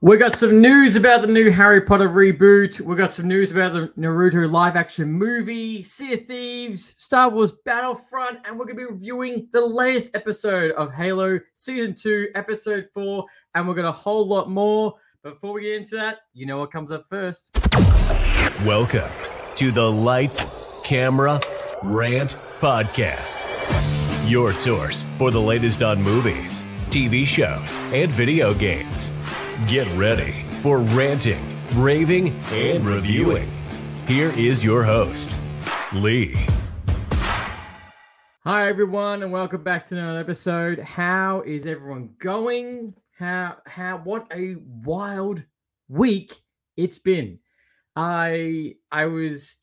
We got some news about the new Harry Potter reboot. We got some news about the Naruto live action movie, Sea of Thieves, Star Wars Battlefront, and we're going to be reviewing the latest episode of Halo Season 2, Episode 4, and we're going a whole lot more. Before we get into that, you know what comes up first. Welcome to the Lights, Camera, Rant Podcast, your source for the latest on movies, TV shows, and video games. Get ready for ranting, raving, and reviewing. Here is your host, Lee. Hi everyone, and welcome back to another episode. How is everyone going? How how what a wild week it's been. I I was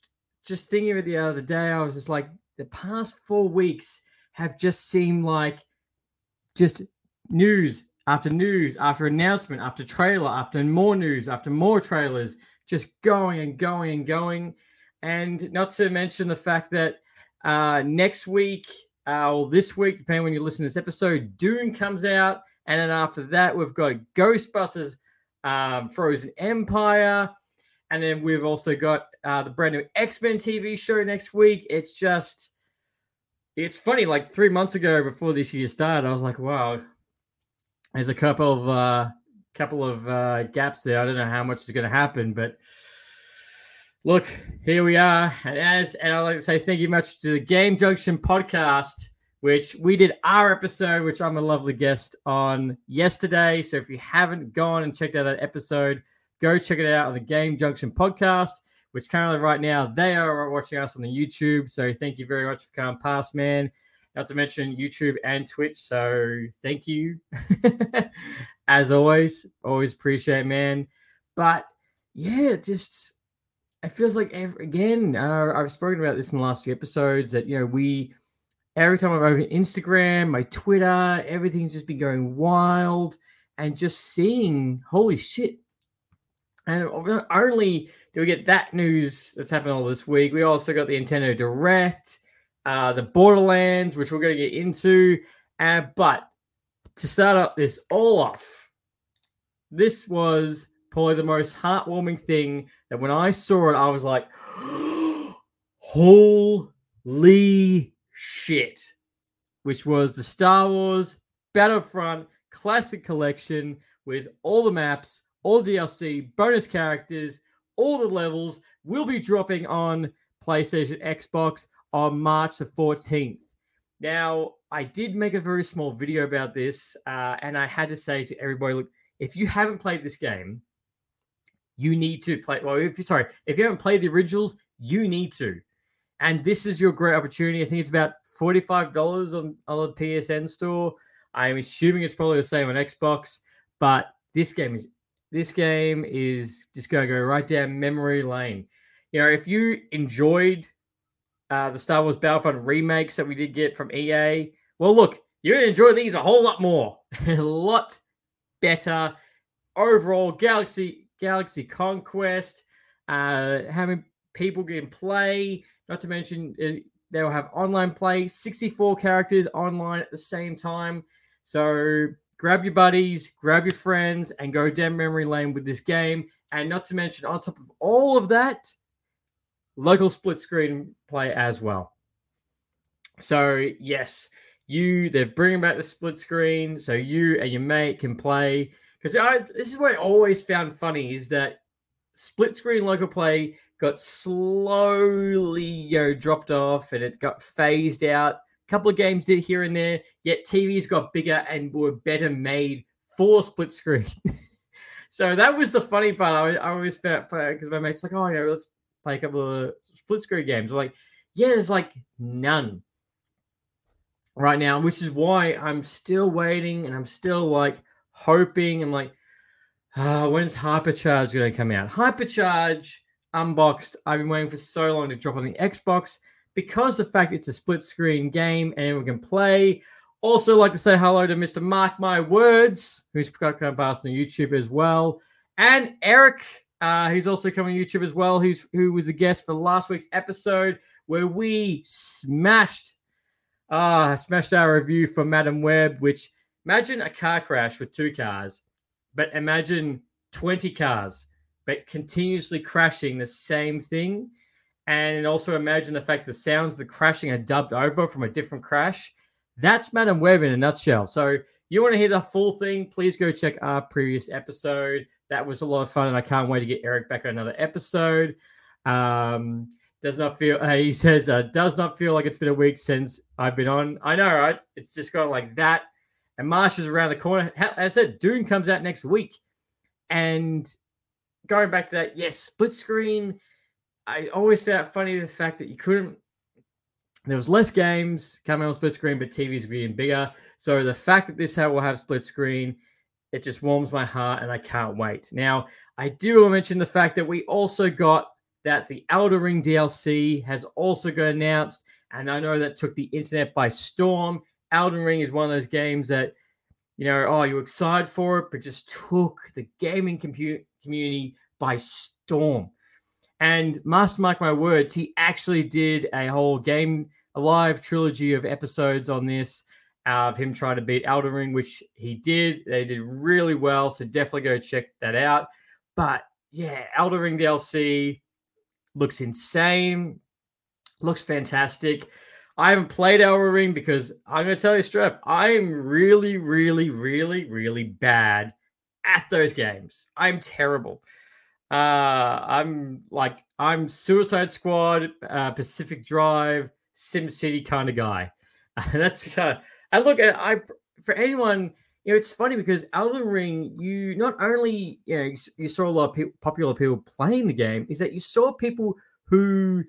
just thinking of it the other day. I was just like, the past four weeks have just seemed like just news after news, after announcement, after trailer, after more news, after more trailers, just going and going and going. And not to mention the fact that uh, next week, uh, or this week, depending when you listen to this episode, Dune comes out. And then after that, we've got Ghostbusters um, Frozen Empire. And then we've also got uh, the brand new X Men TV show next week. It's just, it's funny. Like three months ago, before this year started, I was like, wow, there's a couple of uh, couple of uh, gaps there. I don't know how much is going to happen, but look, here we are. And as and I'd like to say thank you much to the Game Junction podcast, which we did our episode, which I'm a lovely guest on yesterday. So if you haven't gone and checked out that episode, go check it out on the Game Junction podcast. Which currently right now they are watching us on the YouTube. So thank you very much for coming past, man. Not to mention YouTube and Twitch. So thank you. As always, always appreciate, man. But yeah, just it feels like every, again, uh, I've spoken about this in the last few episodes that you know we every time I've opened Instagram, my Twitter, everything's just been going wild, and just seeing holy shit. And not only do we get that news that's happened all this week, we also got the Nintendo Direct uh, the Borderlands, which we're going to get into. Uh, but to start up this all off, this was probably the most heartwarming thing that when I saw it, I was like, holy shit. Which was the Star Wars Battlefront Classic Collection with all the maps, all the DLC, bonus characters, all the levels will be dropping on PlayStation, Xbox, on March the 14th. Now, I did make a very small video about this, uh, and I had to say to everybody, look, if you haven't played this game, you need to play. Well, if you're sorry, if you haven't played the originals, you need to. And this is your great opportunity. I think it's about forty-five dollars on, on the PSN store. I'm assuming it's probably the same on Xbox, but this game is this game is just to go right down memory lane. You know, if you enjoyed uh, the Star Wars Battlefront remakes that we did get from EA. Well, look, you're going to enjoy these a whole lot more, a lot better overall. Galaxy Galaxy Conquest, uh, how many people can play? Not to mention uh, they'll have online play, 64 characters online at the same time. So grab your buddies, grab your friends, and go down memory lane with this game. And not to mention, on top of all of that, local split screen play as well. So yes, you they're bringing back the split screen, so you and your mate can play. Because this is what I always found funny is that split screen local play got slowly you know dropped off and it got phased out. A couple of games did here and there, yet TVs got bigger and were better made for split screen. so that was the funny part. I, I always felt because my mate's like, "Oh, yeah, let's play a couple of split screen games. I'm like, yeah, there's like none right now, which is why I'm still waiting and I'm still like hoping. I'm like, oh, when's Hypercharge going to come out? Hypercharge unboxed. I've been waiting for so long to drop on the Xbox because the fact it's a split screen game and everyone can play. Also, like to say hello to Mr. Mark My Words, who's come past on YouTube as well, and Eric uh, he's also coming to YouTube as well. Who's who was the guest for last week's episode where we smashed, uh, smashed our review for Madame Web. Which imagine a car crash with two cars, but imagine 20 cars, but continuously crashing the same thing. And also imagine the fact the sounds the crashing are dubbed over from a different crash. That's Madame Web in a nutshell. So you want to hear the full thing, please go check our previous episode. That was a lot of fun, and I can't wait to get Eric back on another episode. Um, does not feel, uh, he says, uh, does not feel like it's been a week since I've been on. I know, right? It's just gone like that. And Marsh is around the corner. As I said, Dune comes out next week. And going back to that, yes, split screen. I always found it funny the fact that you couldn't there was less games coming on split screen, but TVs getting bigger. So the fact that this will have split screen, it just warms my heart, and I can't wait. Now, I do want to mention the fact that we also got that the Elden Ring DLC has also got announced, and I know that took the internet by storm. Elden Ring is one of those games that, you know, oh, you're excited for it, but just took the gaming community by storm. And must mark my words, he actually did a whole game, a live trilogy of episodes on this of him trying to beat Elden Ring, which he did. They did really well, so definitely go check that out. But yeah, Elden Ring DLC looks insane, looks fantastic. I haven't played Elden Ring because I'm to tell you straight up, I'm really, really, really, really bad at those games. I'm terrible. Uh, I'm like I'm Suicide Squad, uh, Pacific Drive, Sim City kind of guy. that's kind of. I look at I for anyone. You know, it's funny because Elden Ring, you not only you know you saw a lot of people, popular people playing the game, is that you saw people who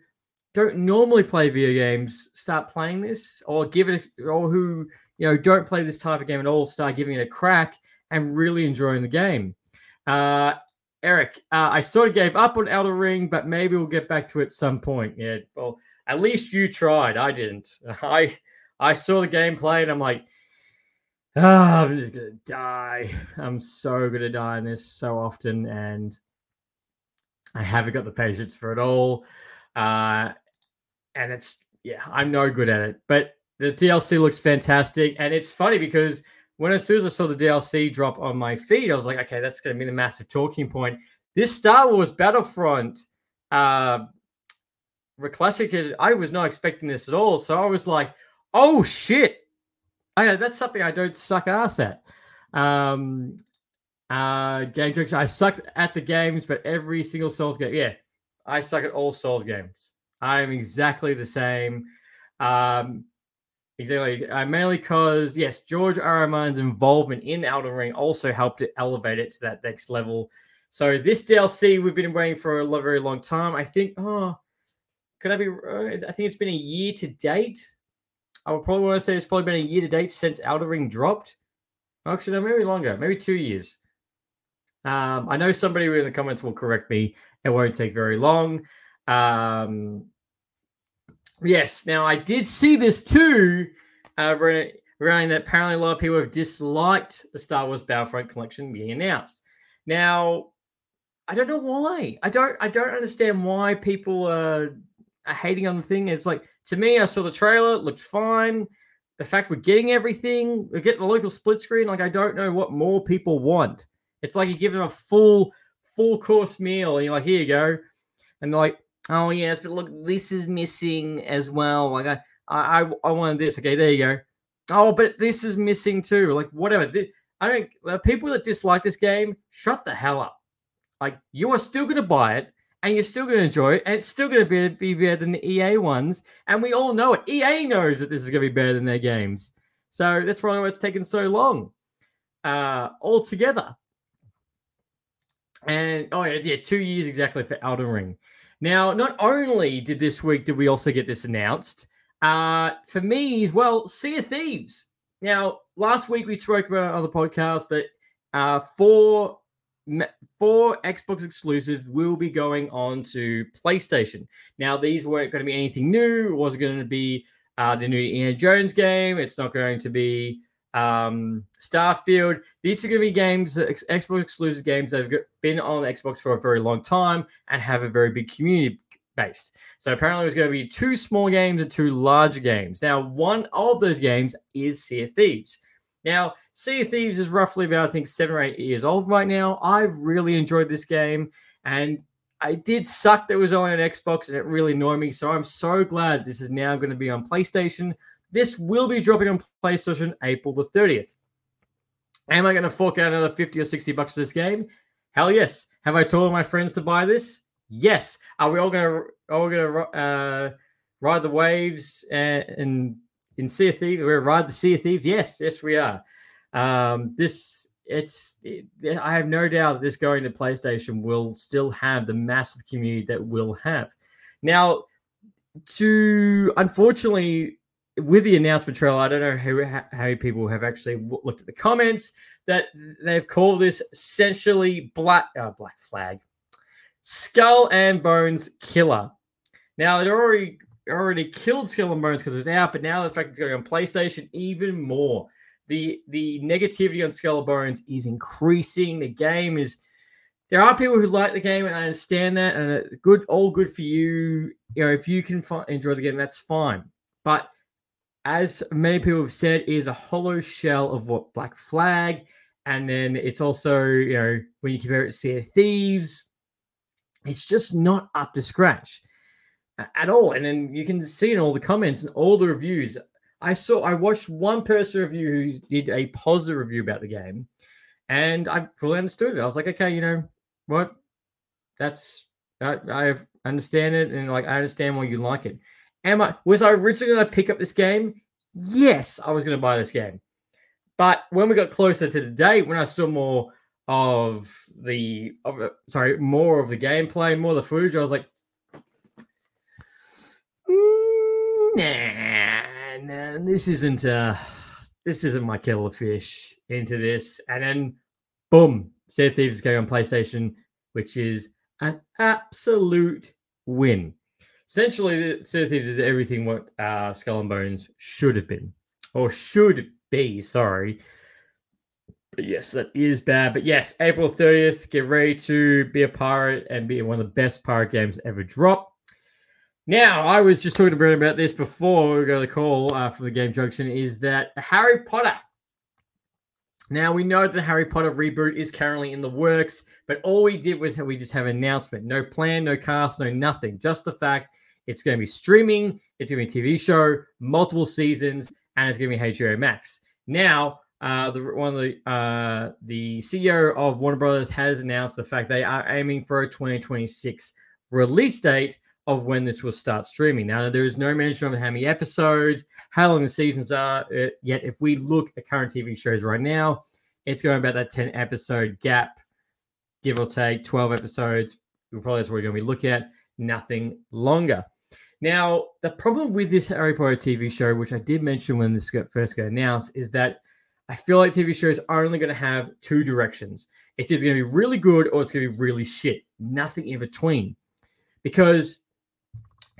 don't normally play video games start playing this, or give it, or who you know don't play this type of game at all start giving it a crack and really enjoying the game. Uh, Eric, uh, I sort of gave up on Elden Ring, but maybe we'll get back to it some point. Yeah, well, at least you tried. I didn't. I I saw the gameplay and I'm like, oh, I'm just gonna die. I'm so gonna die in this so often, and I haven't got the patience for it all. Uh, and it's yeah, I'm no good at it. But the DLC looks fantastic, and it's funny because when as soon as I saw the DLC drop on my feed, I was like, okay, that's going to be the massive talking point. This Star Wars Battlefront uh, Classic, I was not expecting this at all. So I was like, oh shit. Okay, that's something I don't suck ass at. Um, uh, game tricks. I suck at the games, but every single Souls game, yeah, I suck at all Souls games. I am exactly the same. Um, Exactly. Uh, mainly because, yes, George. Martin's involvement in Elden Ring also helped it elevate it to that next level. So this DLC we've been waiting for a very long time. I think, oh, could I be? Uh, I think it's been a year to date. I would probably want to say it's probably been a year to date since Elden Ring dropped. Actually, no, maybe longer, maybe two years. Um, I know somebody in the comments will correct me. It won't take very long. Um, Yes. Now I did see this too, uh, around that apparently a lot of people have disliked the Star Wars Battlefront collection being announced. Now, I don't know why. I don't. I don't understand why people are, hating on the thing. It's like to me, I saw the trailer, it looked fine. The fact we're getting everything, we're getting the local split screen. Like I don't know what more people want. It's like you give them a full full course meal, and you're like, here you go, and like, Oh yes, but look, this is missing as well. Like I, I, I wanted this. Okay, there you go. Oh, but this is missing too. Like whatever. I don't. People that dislike this game, shut the hell up. Like you are still going to buy it, and you're still going to enjoy it, and it's still going to be, be better than the EA ones. And we all know it. EA knows that this is going to be better than their games. So that's probably why it's taken so long. Uh, altogether. And oh yeah, yeah, two years exactly for Elden Ring. Now, not only did this week did we also get this announced, uh, for me as well, Sea of Thieves. Now, last week we spoke about on the podcast that uh, four four Xbox exclusives will be going on to PlayStation. Now, these weren't going to be anything new. It wasn't going to be uh, the new Indiana Jones game. It's not going to be um, Starfield. These are going to be games, Xbox exclusive games that have been on Xbox for a very long time and have a very big community based. So apparently, there's going to be two small games and two larger games. Now, one of those games is Sea of Thieves. Now, Sea of Thieves is roughly about, I think, seven or eight years old right now. I've really enjoyed this game, and I did suck that it was only on Xbox, and it really annoyed me. So I'm so glad this is now going to be on PlayStation. This will be dropping on PlayStation April the 30th. Am I going to fork out another 50 or 60 bucks for this game? Hell yes. Have I told my friends to buy this? Yes. Are we all going to all going to uh, ride the waves and, and in Sea of Thieves? We're ride the Sea of Thieves. Yes, yes, we are. Um, this it's it, I have no doubt that this going to PlayStation will still have the massive community that will have. Now, to unfortunately, with the announcement trailer, I don't know how, many people have actually looked at the comments that they've called this essentially black uh, black flag, skull and bones killer. Now it already already killed Skull and Bones because it was out, but now the fact it's going on PlayStation, even more. The the negativity on Skull and Bones is increasing. The game is there are people who like the game, and I understand that, and it's good, all good for you. You know, if you can enjoy the game, that's fine. But as many people have said, is a hollow shell of what Black Flag, and then it's also you know when you compare it to Sea of Thieves, it's just not up to scratch uh, at all. And then you can see in all the comments and all the reviews. I saw I watched one person review who did a positive review about the game, and I fully understood it. I was like, okay, you know what? That's I, I understand it, and like I understand why you like it. Am I was I originally going to pick up this game? Yes, I was going to buy this game. But when we got closer to the date, when I saw more of the of sorry, more of the gameplay, more of the footage, I was like, nah, nah, this isn't uh this isn't my kettle of fish into this. And then boom, Sea of Thieves is going on PlayStation, which is an absolute win. Essentially, Sea of Thieves is everything what uh, Skull and Bones should have been, or should be. Sorry. But yes, that is bad. But yes, April 30th, get ready to be a pirate and be one of the best pirate games ever drop. Now, I was just talking to Brent about this before we go to the call uh, from the Game Junction. Is that Harry Potter? Now we know the Harry Potter reboot is currently in the works, but all we did was we just have an announcement. No plan, no cast, no nothing. Just the fact it's going to be streaming, it's going to be a TV show, multiple seasons, and it's going to be HBO Max. Now, uh, the one of the uh, the CEO of Warner Brothers has announced the fact they are aiming for a 2026 release date of when this will start streaming. Now, there is no mention of how many episodes, how long the seasons are. Uh, yet, if we look at current TV shows right now, it's going about that 10 episode gap, give or take 12 episodes. Probably that's what we're probably going to be looking at, nothing longer. Now, the problem with this Harry Potter TV show, which I did mention when this got first got announced, is that I feel like TV shows are only going to have two directions. It's either going to be really good or it's going to be really shit. Nothing in between. Because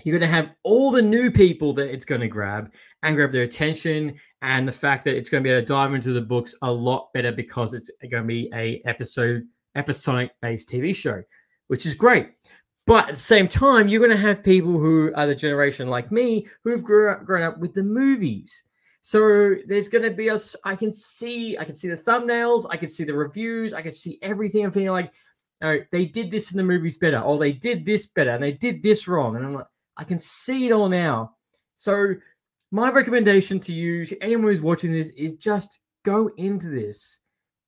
you're going to have all the new people that it's going to grab and grab their attention, and the fact that it's going to be able to dive into the books a lot better because it's going to be a episode episodic based TV show, which is great. But at the same time, you're going to have people who are the generation like me who've grew up, grown up with the movies. So there's going to be a. I can see, I can see the thumbnails, I can see the reviews, I can see everything. I'm feeling like, all right, they did this in the movies better, or they did this better, and they did this wrong, and I'm like, I can see it all now. So, my recommendation to you, to anyone who's watching this, is just go into this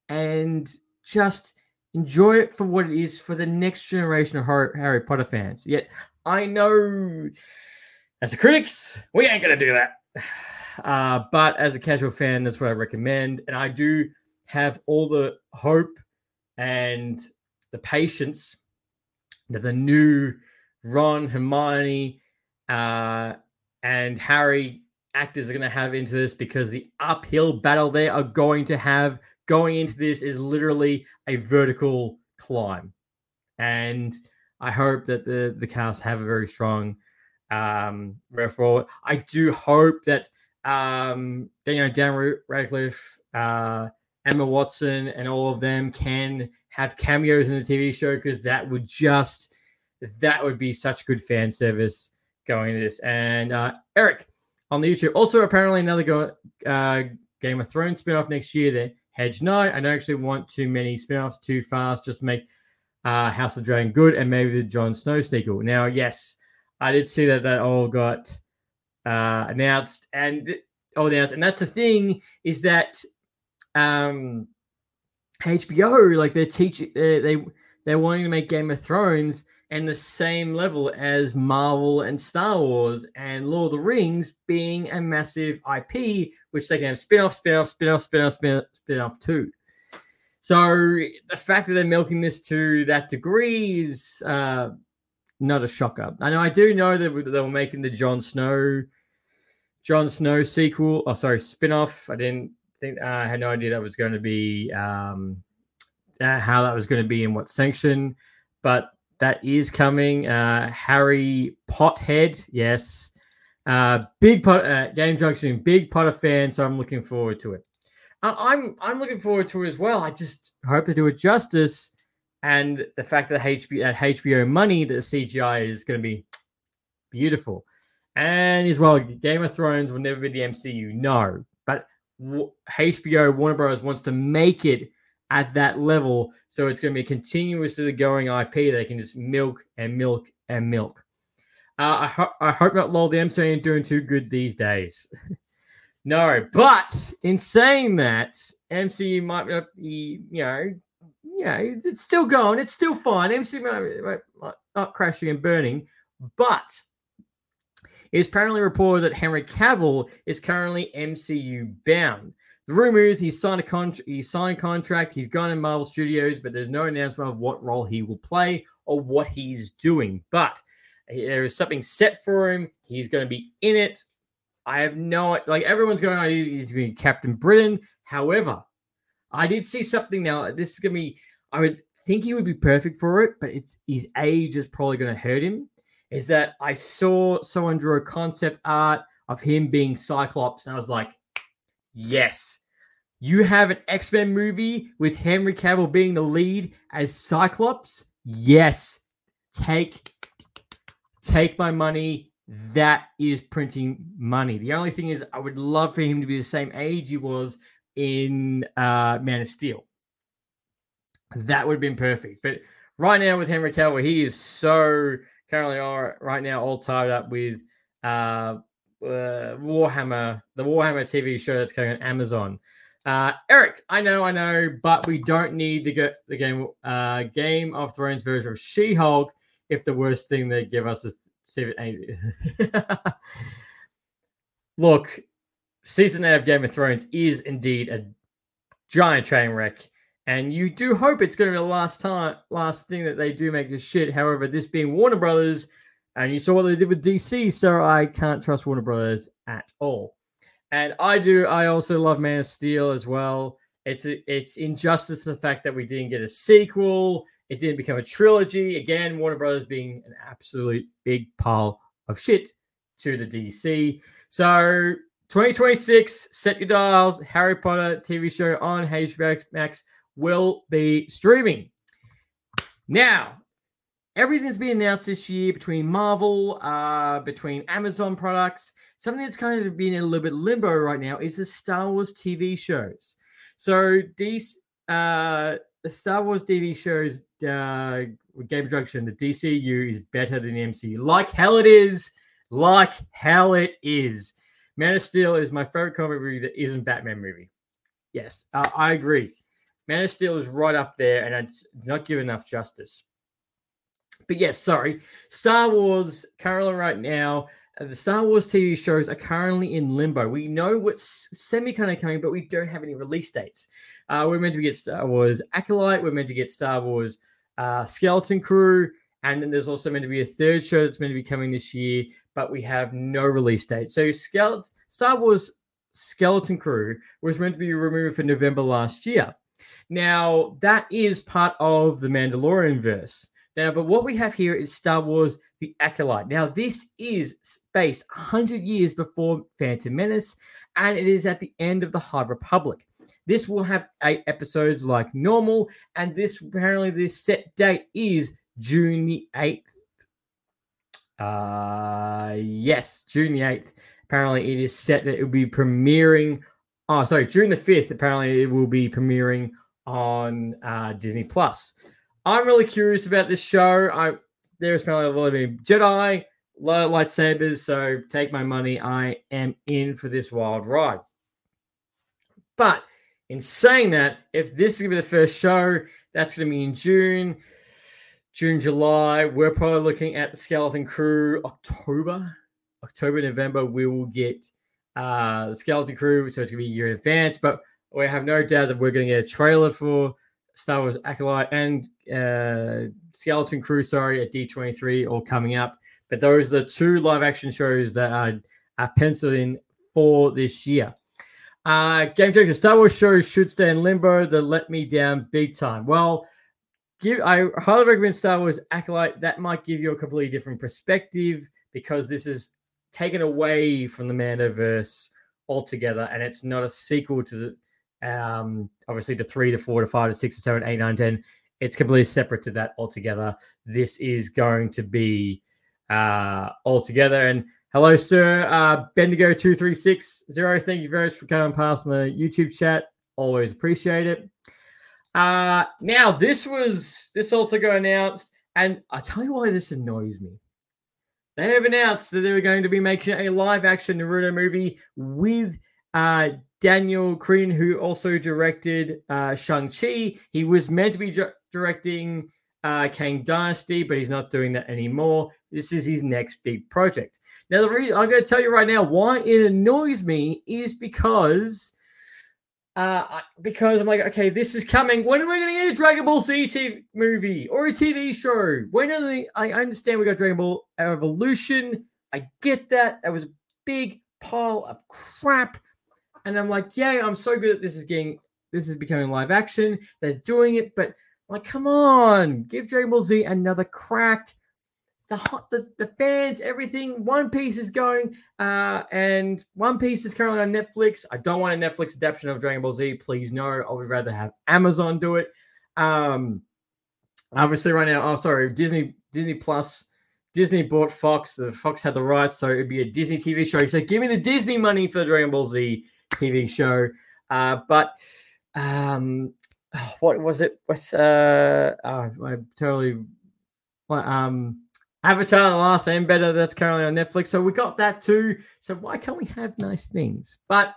and just enjoy it for what it is for the next generation of Harry Potter fans. Yet, I know as the critics, we ain't going to do that. Uh, but as a casual fan, that's what I recommend. And I do have all the hope and the patience that the new Ron, Hermione, uh, and Harry actors are going to have into this because the uphill battle they are going to have going into this is literally a vertical climb. And I hope that the, the cast have a very strong um, forward. I do hope that um, know Dan Radcliffe, uh, Emma Watson, and all of them can have cameos in the TV show because that would just that would be such good fan service going into this. And uh, Eric on the YouTube, also apparently another go, uh, Game of Thrones spinoff next year. The Hedge Knight. I don't actually want too many spinoffs too fast. Just make uh, House of Dragon good and maybe the Jon Snow sequel. Now, yes, I did see that that all got uh, announced and all announced, and that's the thing is that um, HBO like they're teaching they, they they're wanting to make Game of Thrones and the same level as Marvel and Star Wars and Lord of the Rings being a massive IP, which they can have spin off, spin off, spin off, spin off, spin off, spin off too. So the fact that they're milking this to that degree is uh, not a shocker. I know I do know that they were making the Jon Snow, Jon Snow sequel. Oh, sorry, spin off. I didn't think uh, I had no idea that was going to be um, uh, how that was going to be in what sanction, but that is coming. Uh, Harry Pothead, yes. Uh, big pot, uh, Game Junction, big Potter fan, so I'm looking forward to it. Uh, I'm I'm looking forward to it as well. I just hope to do it justice, and the fact that HBO at HBO money that the CGI is going to be beautiful, and as well, Game of Thrones will never be the MCU, no, but HBO Warner Bros wants to make it at that level. So it's going to be continuously going IP they can just milk and milk and milk. Uh, I, ho- I hope not lol the MCU ain't doing too good these days. no, but in saying that, MCU might not be, you know, know, it's still going, it's still fine. MCU might, might, might not crashing and burning, but it's apparently reported that Henry Cavill is currently MCU bound. The rumor is he's signed a contract. He signed contract. He's gone in Marvel Studios, but there's no announcement of what role he will play or what he's doing. But there is something set for him. He's going to be in it. I have no like everyone's going. Oh, he's going to be Captain Britain. However, I did see something now. This is going to be. I would think he would be perfect for it, but it's his age is probably going to hurt him. Is that I saw someone draw a concept art of him being Cyclops, and I was like, Yes. You have an X Men movie with Henry Cavill being the lead as Cyclops? Yes. Take take my money. That is printing money. The only thing is, I would love for him to be the same age he was in uh, Man of Steel. That would have been perfect. But right now with Henry Cavill, he is so currently all right now all tied up with uh, uh, Warhammer, the Warhammer TV show that's coming on Amazon. Uh, Eric, I know, I know, but we don't need the the game uh, Game of Thrones version of She Hulk if the worst thing they give us is. Look, season eight of Game of Thrones is indeed a giant train wreck, and you do hope it's going to be the last time, last thing that they do make this shit. However, this being Warner Brothers and you saw what they did with DC, so I can't trust Warner Brothers at all. And I do. I also love Man of Steel as well. It's a, it's injustice to the fact that we didn't get a sequel. It didn't become a trilogy. Again, Warner Brothers being an absolute big pile of shit to the DC. So 2026, set your dials. Harry Potter TV show on HBO Max will be streaming. Now, everything's been announced this year between Marvel, uh, between Amazon products. Something that's kind of been in a little bit limbo right now is the Star Wars TV shows. So these uh, the Star Wars TV shows, uh, Game Junction, the DCU is better than the MCU. Like hell it is. Like hell it is. Man of Steel is my favorite comic movie that isn't Batman movie. Yes, uh, I agree. Man of Steel is right up there, and it's not give enough justice. But yes, sorry. Star Wars currently right now, uh, the Star Wars TV shows are currently in limbo. We know what's semi kind of coming, but we don't have any release dates. Uh, we're meant to get Star Wars Acolyte. We're meant to get Star Wars uh, Skeleton Crew. And then there's also meant to be a third show that's meant to be coming this year, but we have no release date. So Skeleton, Star Wars Skeleton Crew was meant to be removed for November last year. Now, that is part of the Mandalorian verse. Now, but what we have here is Star Wars The Acolyte. Now, this is based 100 years before Phantom Menace, and it is at the end of the High Republic. This will have eight episodes like normal, and this apparently this set date is June the 8th. Uh yes, June the 8th. Apparently, it is set that it will be premiering Oh, sorry, June the fifth. Apparently, it will be premiering on uh, Disney Plus. I'm really curious about this show. I there's apparently a lot of Jedi, lightsabers. So take my money. I am in for this wild ride. But in saying that, if this is gonna be the first show, that's gonna be in June. June, July. We're probably looking at the Skeleton Crew October. October, November, we will get uh, the Skeleton Crew. So it's going to be a year in advance. But we have no doubt that we're going to get a trailer for Star Wars Acolyte and uh, Skeleton Crew, sorry, at D23 all coming up. But those are the two live action shows that are, are penciled in for this year. Uh, Game Changer Star Wars shows should stay in limbo. They let me down big time. Well, give I highly recommend Star Wars Acolyte. That might give you a completely different perspective because this is taken away from the Mandoverse altogether, and it's not a sequel to the um obviously the three to four to five to six to seven, eight, nine, ten. It's completely separate to that altogether. This is going to be uh altogether. And hello, sir, uh Bendigo two three six zero. Thank you very much for coming past on the YouTube chat. Always appreciate it. Uh, now this was this also got announced, and I tell you why this annoys me. They have announced that they were going to be making a live action Naruto movie with uh, Daniel Cretton, who also directed uh, Shang-Chi. He was meant to be ju- directing uh, Kang Dynasty, but he's not doing that anymore. This is his next big project. Now, the reason I'm going to tell you right now why it annoys me is because uh, because I'm like, okay, this is coming. When are we going to get a Dragon Ball Z TV movie or a TV show? When are they? I understand we got Dragon Ball Evolution. I get that. That was a big pile of crap. And I'm like, yeah, I'm so good at this is getting, this is becoming live action. They're doing it, but like, come on, give Dragon Ball Z another crack the hot the, the fans, everything. One Piece is going, uh, and One Piece is currently on Netflix. I don't want a Netflix adaptation of Dragon Ball Z. Please no. I would rather have Amazon do it. Um, obviously, right now, oh sorry, Disney Disney Plus. Disney bought Fox. The Fox had the rights, so it'd be a Disney TV show. So give me the Disney money for Dragon Ball Z TV show. Uh, but um, what was it? What's uh? Oh, I totally. What um Avatar: The Last Airbender that's currently on Netflix. So we got that too. So why can't we have nice things? But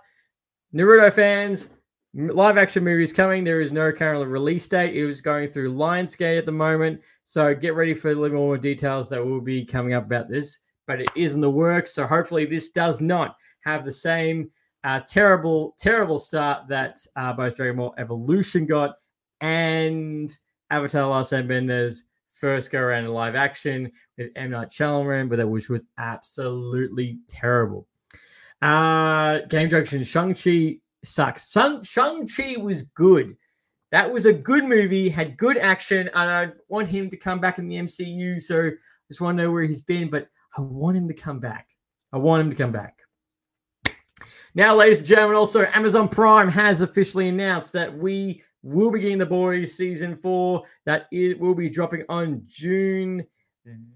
Naruto fans, live action movies coming. There is no current release date. It was going through Lionsgate at the moment. So get ready for a little more details that will be coming up about this. But it is in the works. So hopefully this does not have the same uh, terrible, terrible start that uh, both Dragon Ball Evolution got and Avatar: Last Airbenders first go around in live action with M Night Shyamalan, but that which was absolutely terrible. Uh, Game Junction Shang Chi sucks. Shang Chi was good. That was a good movie, had good action, and I want him to come back in the MCU. So I just want to know where he's been, but I want him to come back. I want him to come back. Now, ladies and gentlemen, also Amazon Prime has officially announced that we will be getting the boys season four. That it will be dropping on June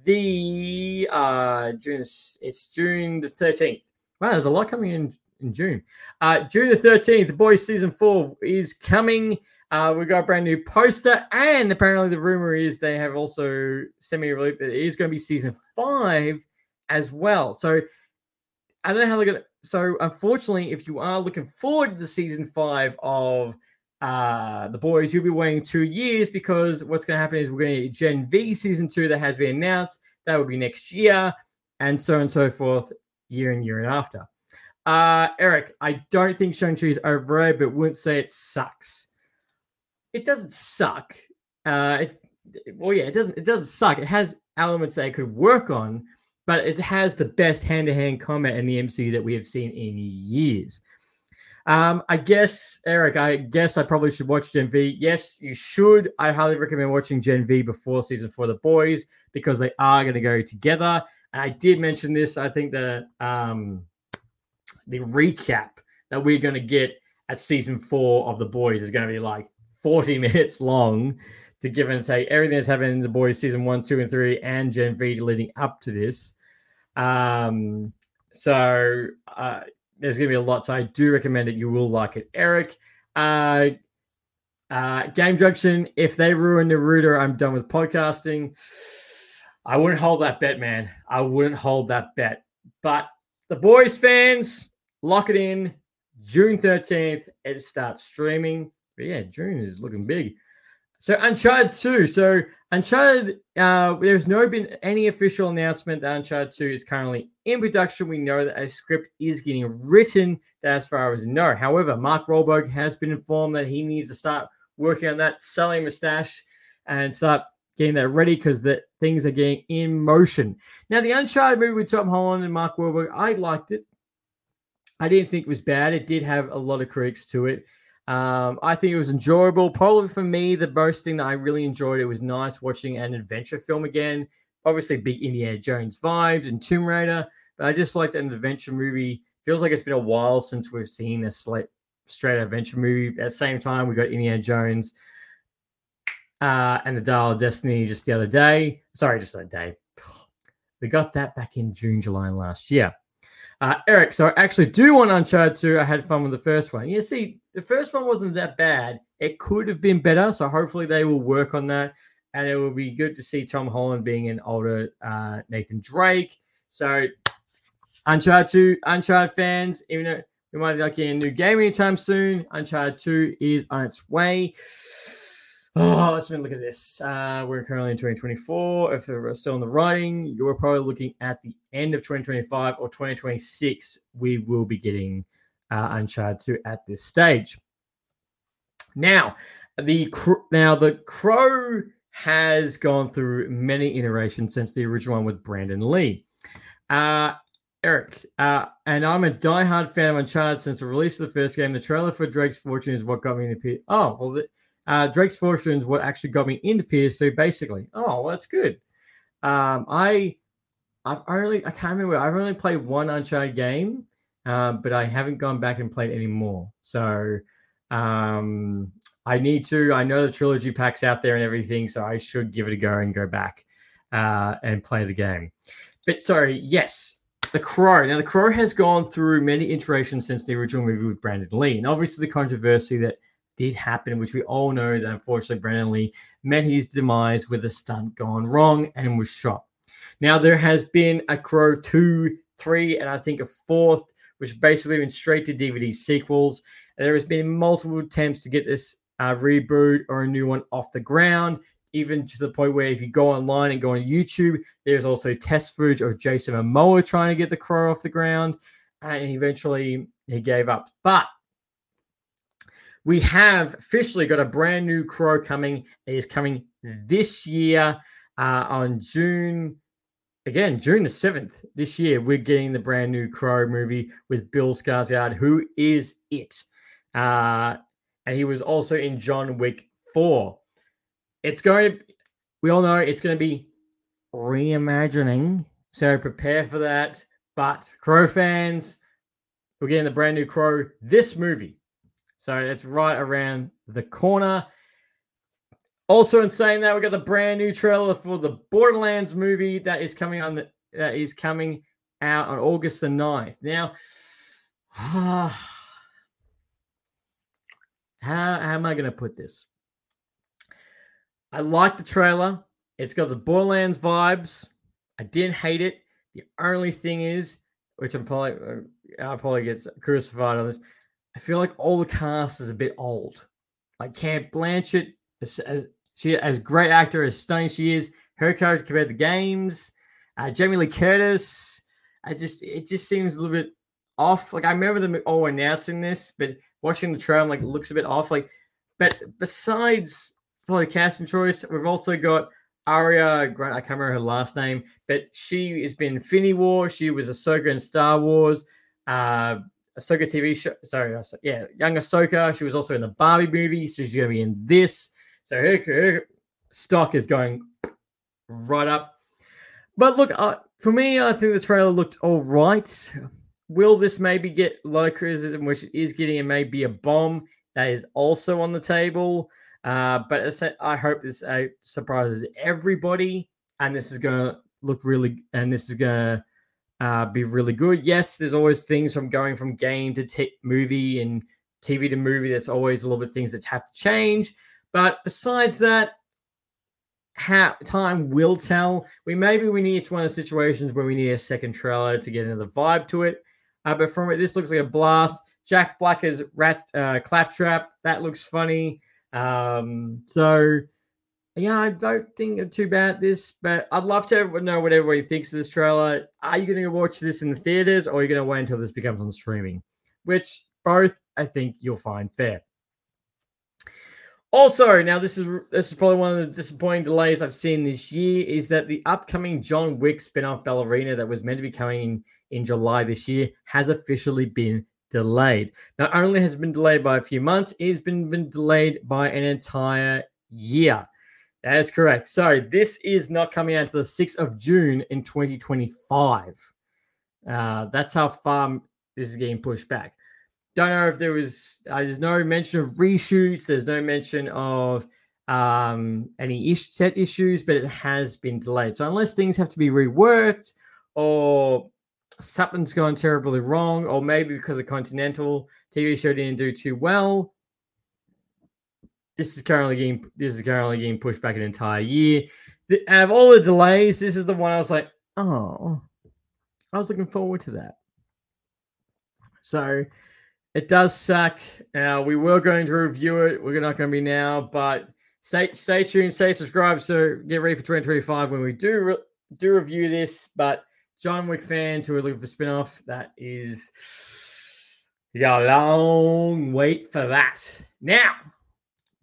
the uh June it's June the 13th. Wow, there's a lot coming in in June. Uh June the 13th, the boys season four is coming. Uh we got a brand new poster, and apparently the rumor is they have also semi-released that it is going to be season five as well. So I don't know how they're gonna so unfortunately, if you are looking forward to the season five of uh, the boys, you'll be waiting two years because what's going to happen is we're going to get Gen V season two that has been announced. That will be next year, and so on and so forth, year and year and after. Uh, Eric, I don't think Shang-Chi is overrated, but wouldn't say it sucks. It doesn't suck. Uh, it, well, yeah, it doesn't. It doesn't suck. It has elements that it could work on, but it has the best hand-to-hand combat in the MCU that we have seen in years. Um, I guess, Eric, I guess I probably should watch Gen V. Yes, you should. I highly recommend watching Gen V before season four, of The Boys, because they are going to go together. And I did mention this. I think that um, the recap that we're going to get at season four of The Boys is going to be like 40 minutes long to give and take everything that's happened in The Boys season one, two, and three, and Gen V leading up to this. Um, so, uh, there's going to be a lot. So I do recommend it. You will like it. Eric, uh, uh, Game Junction, if they ruin Naruto, I'm done with podcasting. I wouldn't hold that bet, man. I wouldn't hold that bet. But the boys fans, lock it in. June 13th, it starts streaming. But yeah, June is looking big. So Uncharted 2. So Uncharted, uh, there's no been any official announcement that Uncharted 2 is currently in production. We know that a script is getting written. As far as we know. However, Mark Wahlberg has been informed that he needs to start working on that selling mustache and start getting that ready because that things are getting in motion. Now, the Uncharted movie with Tom Holland and Mark Wahlberg, I liked it. I didn't think it was bad. It did have a lot of critics to it. Um, I think it was enjoyable. Probably for me, the most thing that I really enjoyed it was nice watching an adventure film again. Obviously, big Indiana Jones vibes and Tomb Raider, but I just liked an adventure movie. Feels like it's been a while since we've seen a straight adventure movie. At the same time, we got Indiana Jones uh, and the Dial of Destiny just the other day. Sorry, just that day. We got that back in June, July last year. Uh, Eric, so I actually do want Uncharted 2. I had fun with the first one. Yeah, see, the first one wasn't that bad. It could have been better. So hopefully they will work on that. And it will be good to see Tom Holland being an older uh, Nathan Drake. So Uncharted 2, Uncharted fans, even though we might be like a new game anytime soon, Uncharted 2 is on its way. Oh, let's have a look at this. Uh, we're currently in 2024. If we're still in the writing, you're probably looking at the end of 2025 or 2026. We will be getting uh, Uncharted 2 at this stage. Now, the now the Crow has gone through many iterations since the original one with Brandon Lee. Uh, Eric, uh, and I'm a die-hard fan of Uncharted since the release of the first game. The trailer for Drake's Fortune is what got me into. Oh, well, the, uh, Drake's Fortune is what actually got me into PS2, basically. Oh, well, that's good. Um, I, I've only, I can't remember. I've only played one Uncharted game, uh, but I haven't gone back and played any more. So, um, I need to. I know the trilogy packs out there and everything, so I should give it a go and go back uh, and play the game. But sorry, yes, the Crow. Now, the Crow has gone through many iterations since the original movie with Brandon Lee, and obviously the controversy that did happen, which we all know that unfortunately Brandon Lee met his demise with a stunt gone wrong and was shot. Now there has been a Crow 2, 3, and I think a fourth, which basically went straight to DVD sequels. There has been multiple attempts to get this uh, reboot or a new one off the ground, even to the point where if you go online and go on YouTube, there's also test footage of Jason Momoa trying to get the Crow off the ground, and eventually he gave up. But we have officially got a brand new Crow coming. It is coming this year uh, on June, again, June the 7th this year. We're getting the brand new Crow movie with Bill Skarsgård, who is it. Uh, and he was also in John Wick 4. It's going to, we all know it's going to be reimagining. So prepare for that. But Crow fans, we're getting the brand new Crow this movie so it's right around the corner. Also, in saying that, we got the brand new trailer for the Borderlands movie that is coming on the, that is coming out on August the 9th. Now, how, how am I going to put this? I like the trailer. It's got the Borderlands vibes. I didn't hate it. The only thing is, which I'm probably uh, I'll probably get crucified on this. I feel like all the cast is a bit old. Like Cate Blanchett, as, as she as great actor as stunning she is, her character compared to the games. Uh, Jamie Lee Curtis, I just it just seems a little bit off. Like I remember them all announcing this, but watching the trailer, I'm like, it looks a bit off. Like, but besides for the casting choice, we've also got Aria Grant. I can't remember her last name, but she has been Infinity War. She was Ahsoka in Star Wars. Uh, Ahsoka TV show. Sorry, yeah, young Ahsoka. She was also in the Barbie movie, so she's going to be in this. So stock is going right up. But look, uh, for me, I think the trailer looked all right. Will this maybe get low criticism, which it is getting, and maybe a bomb that is also on the table? Uh, but I hope this uh, surprises everybody, and this is going to look really, and this is going to uh, be really good. Yes, there's always things from going from game to t- movie and TV to movie. There's always a little bit things that have to change. But besides that, how time will tell. We maybe we need it's one of the situations where we need a second trailer to get another vibe to it. Uh, but from it, this looks like a blast. Jack Black as Rat uh, Claptrap. That looks funny. Um, so yeah, I don't think I'm too bad at this, but I'd love to know what everybody thinks of this trailer. Are you going to watch this in the theaters, or are you going to wait until this becomes on streaming? Which both I think you'll find fair. Also, now this is this is probably one of the disappointing delays I've seen this year is that the upcoming John Wick spin-off Ballerina that was meant to be coming in, in July this year has officially been delayed. Not only has been delayed by a few months, it has been, been delayed by an entire year. That is correct. So this is not coming out until the 6th of June in 2025. Uh, that's how far this is getting pushed back. Don't know if there was, uh, there's no mention of reshoots, there's no mention of um, any set issues, but it has been delayed. So unless things have to be reworked or something's gone terribly wrong, or maybe because the Continental TV show didn't do too well. This is currently getting this is currently getting pushed back an entire year. The, out of all the delays, this is the one I was like, oh, I was looking forward to that. So it does suck. Uh, we were going to review it. We're not going to be now, but stay stay tuned, stay subscribed, so get ready for 2025 when we do re- do review this. But John Wick fans who are looking for spin-off, that is you got a long wait for that. Now,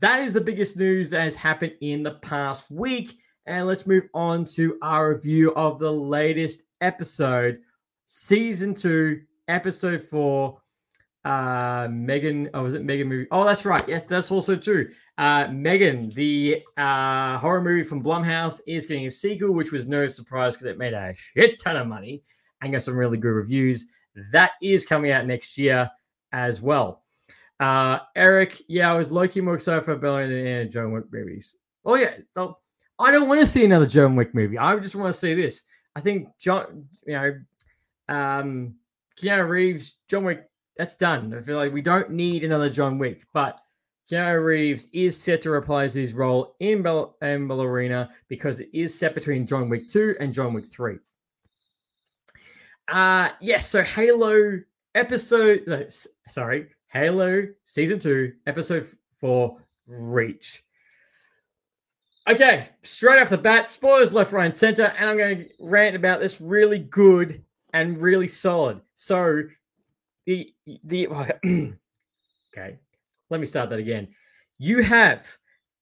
that is the biggest news that has happened in the past week. And let's move on to our review of the latest episode, season two, episode four. Uh, Megan, oh, was it M3GAN movie? Oh, that's right. Yes, that's also true. Uh, M3GAN, the uh, horror movie from Blumhouse, is getting a sequel, which was no surprise because it made a shit ton of money and got some really good reviews. That is coming out next year as well. Uh, Eric, yeah, I was low-key more excited for Bella and John Wick movies. Oh yeah, oh, I don't want to see another John Wick movie. I just want to see this. I think John, you know, um, Keanu Reeves, John Wick, that's done. I feel like we don't need another John Wick, but Keanu Reeves is set to reprise his role in, Bell- in Ballerina because it is set between John Wick 2 and John Wick 3. Uh yes, so Halo episode sorry, Halo season 2, episode 4 Reach. Okay, straight off the bat, spoilers left, right, and center, and I'm going to rant about this really good and really solid. So the the okay, let me start that again. You have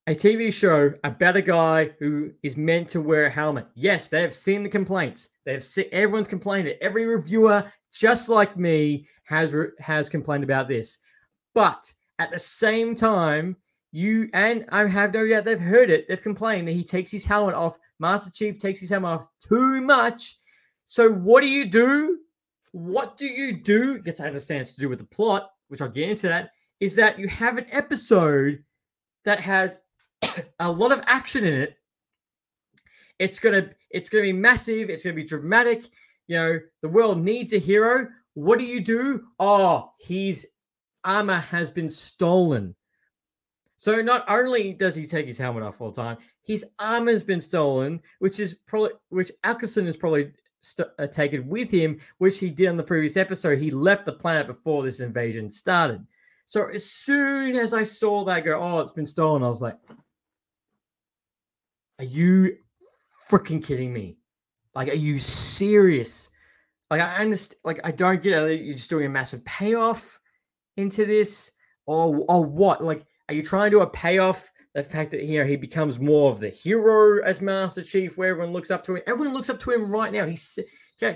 a TV show about a guy who is meant to wear a helmet. Yes, they have seen the complaints. They've seen everyone's complained. Every reviewer, just like me, has has complained about this. But at the same time, you and I have no doubt they've heard it. They've complained that he takes his helmet off. Master Chief takes his helmet off too much. So what do you do? What do you do? Gets I understand it's to do with the plot, which I'll get into that is that you have an episode that has a lot of action in it. It's gonna it's gonna be massive. It's gonna be dramatic. You know, the world needs a hero. What do you do? Oh, his armor has been stolen. So not only does he take his helmet off all the time, his armor's been stolen, which is probably which Ackerson is probably st- uh, taken with him, which he did on the previous episode. He left the planet before this invasion started. So as soon as I saw that go, oh, it's been stolen, I was like, are you freaking kidding me? Like, are you serious? Like, I understand, like, I don't get it. You're just doing a massive payoff into this, or or what? Like, are you trying to do a payoff? The fact that you know he becomes more of the hero as Master Chief, where everyone looks up to him. Everyone looks up to him right now. He's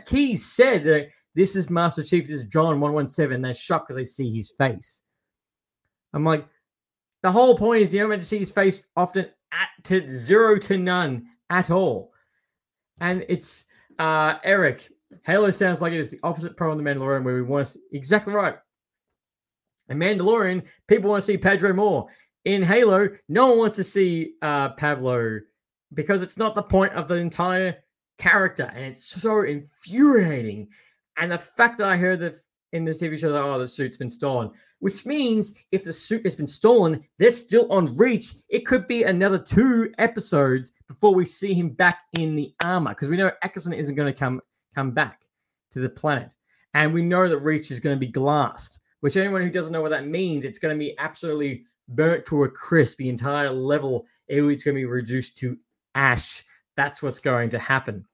Keyes said that this is Master Chief. This is John One One Seven. They're shocked because they see his face. I'm like, the whole point is you don't get to see his face often at to zero to none at all. And it's uh Eric. Halo sounds like it is the opposite pro on the Mandalorian, where we want to see, exactly right. And Mandalorian, people want to see Pedro more. In Halo, no one wants to see uh Pablo because it's not the point of the entire character, and it's so infuriating. And the fact that I heard that in this TV show that oh the suit's been stolen, which means if the suit has been stolen, they're still on Reach. It could be another two episodes before we see him back in the armor because we know Eccleston isn't going to come come back to the planet, and we know that Reach is going to be glassed. Which anyone who doesn't know what that means, it's going to be absolutely burnt to a crisp. The entire level, it's going to be reduced to ash. That's what's going to happen.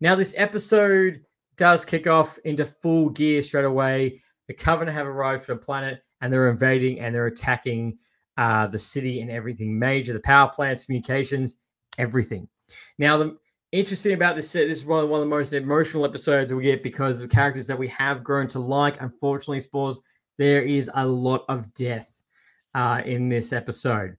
Now, this episode does kick off into full gear straight away. The Covenant have arrived for the planet and they're invading and they're attacking uh, the city and everything major, the power plants, communications, everything. Now, the interesting about this set, this is one of, one of the most emotional episodes we get because the characters that we have grown to like, unfortunately, spores, there is a lot of death uh, in this episode.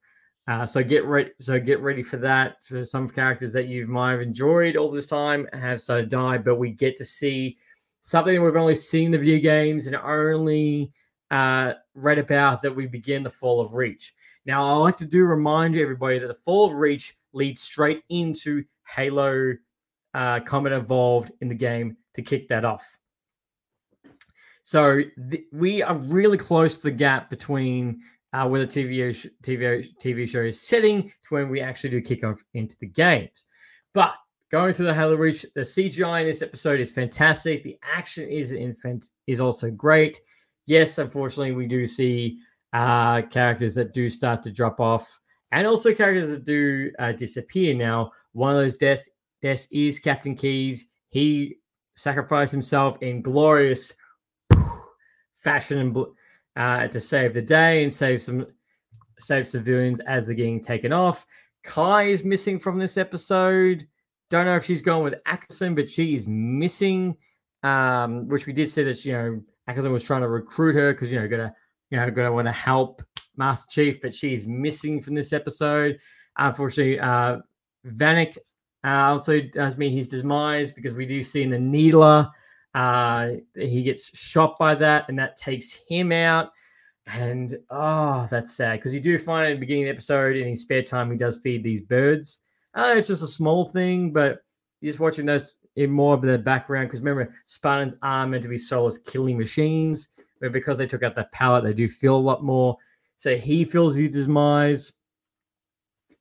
Uh, so get ready. So get ready for that. For some characters that you might have enjoyed all this time have started to die, but we get to see something we've only seen the video games and only uh, read about that we begin the fall of Reach. Now, I like to do remind everybody that the fall of Reach leads straight into Halo uh, Combat Evolved in the game to kick that off. So th- we are really close to the gap between uh, where the TV, TV, TV show is setting to when we actually do kick off into the games. But going through the Halo Reach, the CGI in this episode is fantastic. The action is infant is also great. Yes, unfortunately, we do see uh, characters that do start to drop off, and also characters that do uh, disappear. Now, one of those deaths deaths is Captain Keyes. He sacrificed himself in glorious fashion and uh, to save the day and save some save civilians as they're getting taken off. Kai is missing from this episode. Don't know if she's gone with Eccleston, but she is missing. Um, which we did say that you know Eccleston was trying to recruit her because you know gonna you know gonna want to help Master Chief, but she's missing from this episode. Unfortunately, uh, Vannak uh, also does mean his demise because we do see in the Needler uh, he gets shot by that, and that takes him out. And oh, that's sad because you do find at the beginning of the episode in his spare time he does feed these birds. Uh, it's just a small thing, but you're just watching those in more of the background because remember, Spartans are meant to be soulless killing machines, but because they took out that palette, they do feel a lot more. So he feels his demise.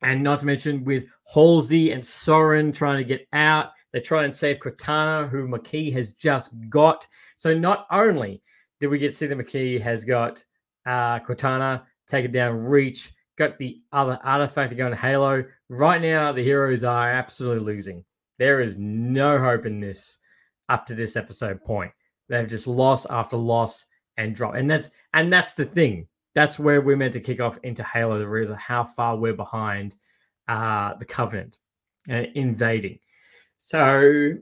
And not to mention with Halsey and Soren trying to get out, they try and save Cortana, who Makee has just got. So not only did we get to see that Makee has got uh, Cortana taken down Reach, got the other artifact to Halo. Right now, the heroes are absolutely losing. There is no hope in this up to this episode point. They've just lost after loss and drop. And that's and that's the thing. That's where we're meant to kick off into Halo, the reason how far we're behind uh, the Covenant uh, invading. So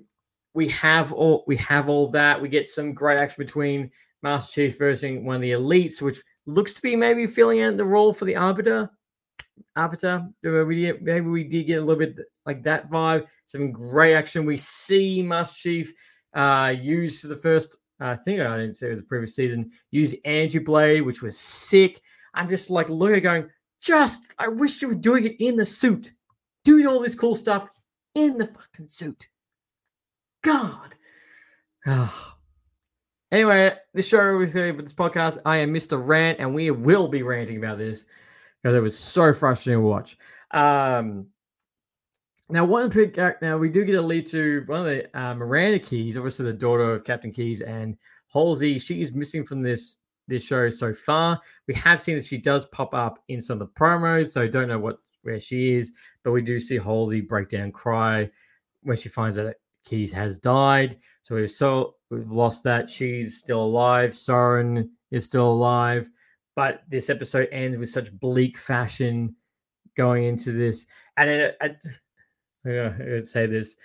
we have all we have all that. We get some great action between Master Chief versus one of the elites, which looks to be maybe filling out the role for the Arbiter. Arbiter. Maybe we did get a little bit like that vibe. Some great action. We see Master Chief uh, use the first. I think I didn't say it was the previous season. Use Angie Blade, which was sick. I'm just like looking, going, just I wish you were doing it in the suit, doing all this cool stuff in the fucking suit. God. Oh. Anyway, this show is going for this podcast. I am Mr. Rant, and we will be ranting about this because it was so frustrating to watch. Um, now, one of the now we do get a lead to one of the uh, Miranda Keyes, obviously the daughter of Captain Keyes and Halsey. She is missing from this this show so far. We have seen that she does pop up in some of the promos, so don't know what where she is, but we do see Halsey break down, cry when she finds that Keyes has died. So we've so we've lost that. She's still alive. Soren is still alive. But this episode ends with such bleak fashion going into this. And it, I, I, I say this.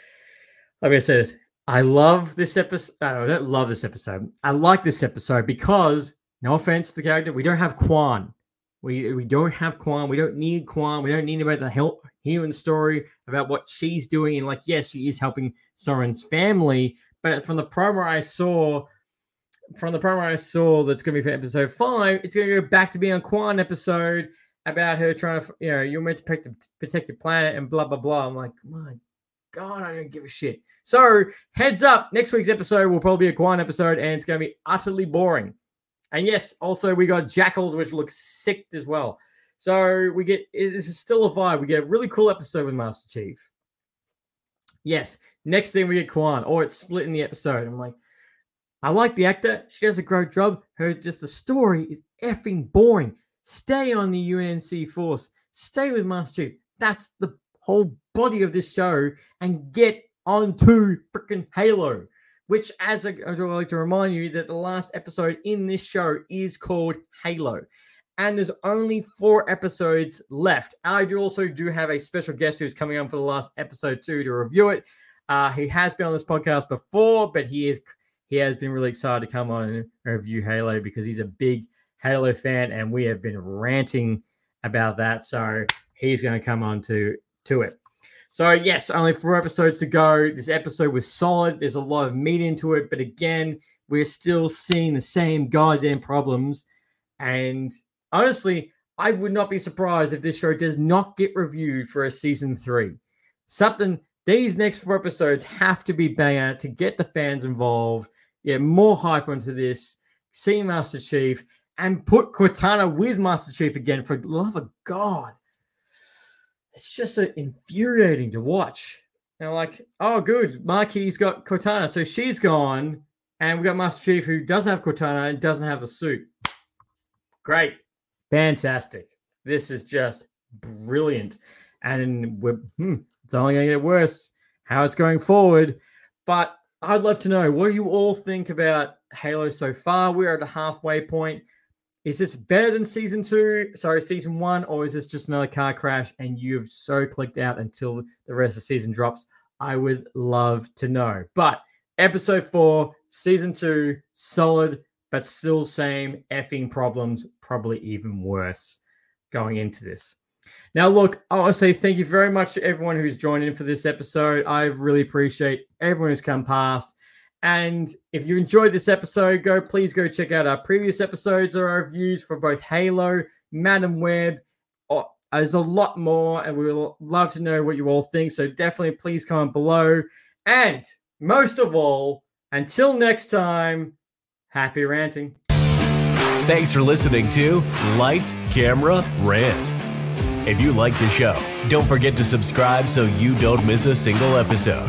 Like I said, I love this episode. I don't love this episode. I like this episode because, no offense to the character, we don't have Kwan. We we don't have Kwan. We don't need Kwan. We don't need about the help healing story about what she's doing. And like, yes, she is helping Soren's family. But from the promo I saw, from the promo I saw that's going to be for episode five, it's going to go back to being a Kwan episode about her trying to, you know, you're meant to protect, protect your planet and blah blah blah. I'm like, my god, I don't give a shit. So heads up, next week's episode will probably be a Kwan episode, and it's going to be utterly boring. And yes, also we got Jackals, which looks sick as well. So we get this is still a vibe. We get a really cool episode with Master Chief. Yes, next thing we get Kwan, or oh, it's split in the episode. I'm like, I like the actor. She does a great job. Her just the story is effing boring. Stay on the UNC force. Stay with Master Chief. That's the whole body of this show, and get onto freaking Halo. Which, as I, would like to remind you, that the last episode in this show is called Halo, and there's only four episodes left. I do also do have a special guest who's coming on for the last episode too to review it. Uh, he has been on this podcast before, but he is he has been really excited to come on and review Halo because he's a big Halo fan, and we have been ranting about that. So he's going to come on to to it. So yes, only four episodes to go. This episode was solid. There's a lot of meat into it, but again, we're still seeing the same goddamn problems. And honestly, I would not be surprised if this show does not get reviewed for a season three. Something these next four episodes have to be banger to get the fans involved yeah, more hype onto this, see Master Chief, and put Cortana with Master Chief again. For the love of God, it's just so infuriating to watch. And like, oh, good, Makee got Cortana, so she's gone, and we got Master Chief who doesn't have Cortana and doesn't have the suit. Great, fantastic. This is just brilliant, and we're hmm, it's only going to get worse. How it's going forward, but I'd love to know what do you all think about Halo so far? We're at a halfway point. Is this better than season two? Sorry, season one, or is this just another car crash and you've so clicked out until the rest of the season drops? I would love to know. But episode four, season two, solid, but still same effing problems, probably even worse going into this. Now, look, I want to say thank you very much to everyone who's joined in for this episode. I really appreciate everyone who's come past. And if you enjoyed this episode, go please go check out our previous episodes or our reviews for both Halo, Madame Web. Oh, there's a lot more, and we will love to know what you all think. So definitely please comment below. And most of all, until next time, happy ranting. Thanks for listening to Lights, Camera, Rant. If you like the show, don't forget to subscribe so you don't miss a single episode.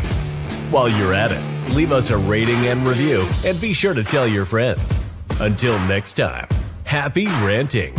While you're at it, leave us a rating and review and be sure to tell your friends. Until next time, happy ranting.